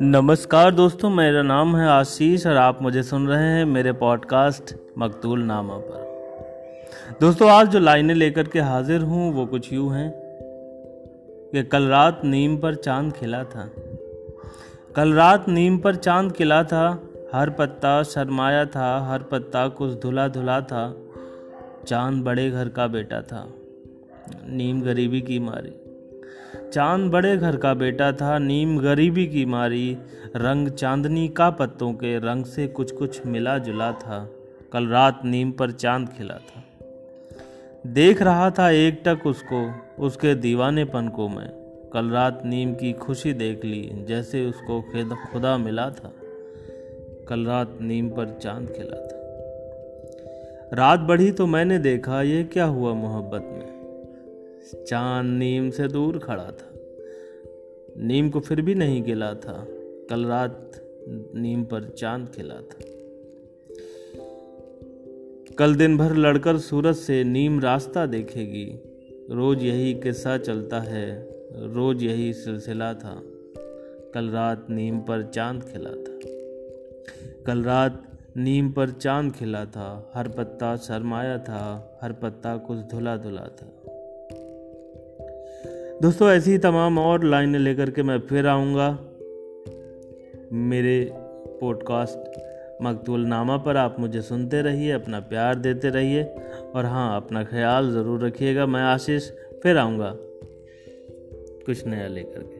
नमस्कार दोस्तों, मेरा नाम है आशीष और आप मुझे सुन रहे हैं मेरे पॉडकास्ट मकतूल नामा पर। दोस्तों आज जो लाइनें लेकर के हाजिर हूँ, वो कुछ यूँ हैं। कि कल रात नीम पर चाँद खिला था। कल रात नीम पर चाँद खिला था, हर पत्ता शर्माया था, हर पत्ता कुछ धुला धुला था, चाँद बड़े घर का बेटा था। नीम गरीबी की मारी। चाँद बड़े घर का बेटा था, नीम गरीबी की मारी। रंग चांदनी का पत्तों के रंग से कुछ कुछ मिला जुला था। कल रात नीम पर चाँद खिला था। देख रहा था एक टक उसको, उसके दीवानेपन को मैं। कल रात नीम की खुशी देख ली, जैसे उसको खुदा मिला था। कल रात नीम पर चाँद खिला था। रात बढ़ी तो मैंने देखा, ये क्या हुआ मोहब्बत में? चाँद नीम से दूर खड़ा था। नीम को फिर भी नहीं गिला था। कल रात नीम पर चाँद खिला था। कल दिन भर लड़कर सूरज से नीम रास्ता देखेगी। रोज यही किस्सा चलता है। रोज यही सिलसिला था। कल रात नीम पर चाँद खिला था। कल रात नीम पर चाँद खिला था। हर पत्ता शर्माया था। हर पत्ता कुछ धुला धुला था। दोस्तों, ऐसी ही तमाम और लाइनें लेकर के मैं फिर आऊँगा मेरे पॉडकास्ट मकतूल नामा पर। आप मुझे सुनते रहिए, अपना प्यार देते रहिए और हाँ अपना ख्याल ज़रूर रखिएगा। मैं आशीष फिर आऊँगा, कुछ नया लेकर के।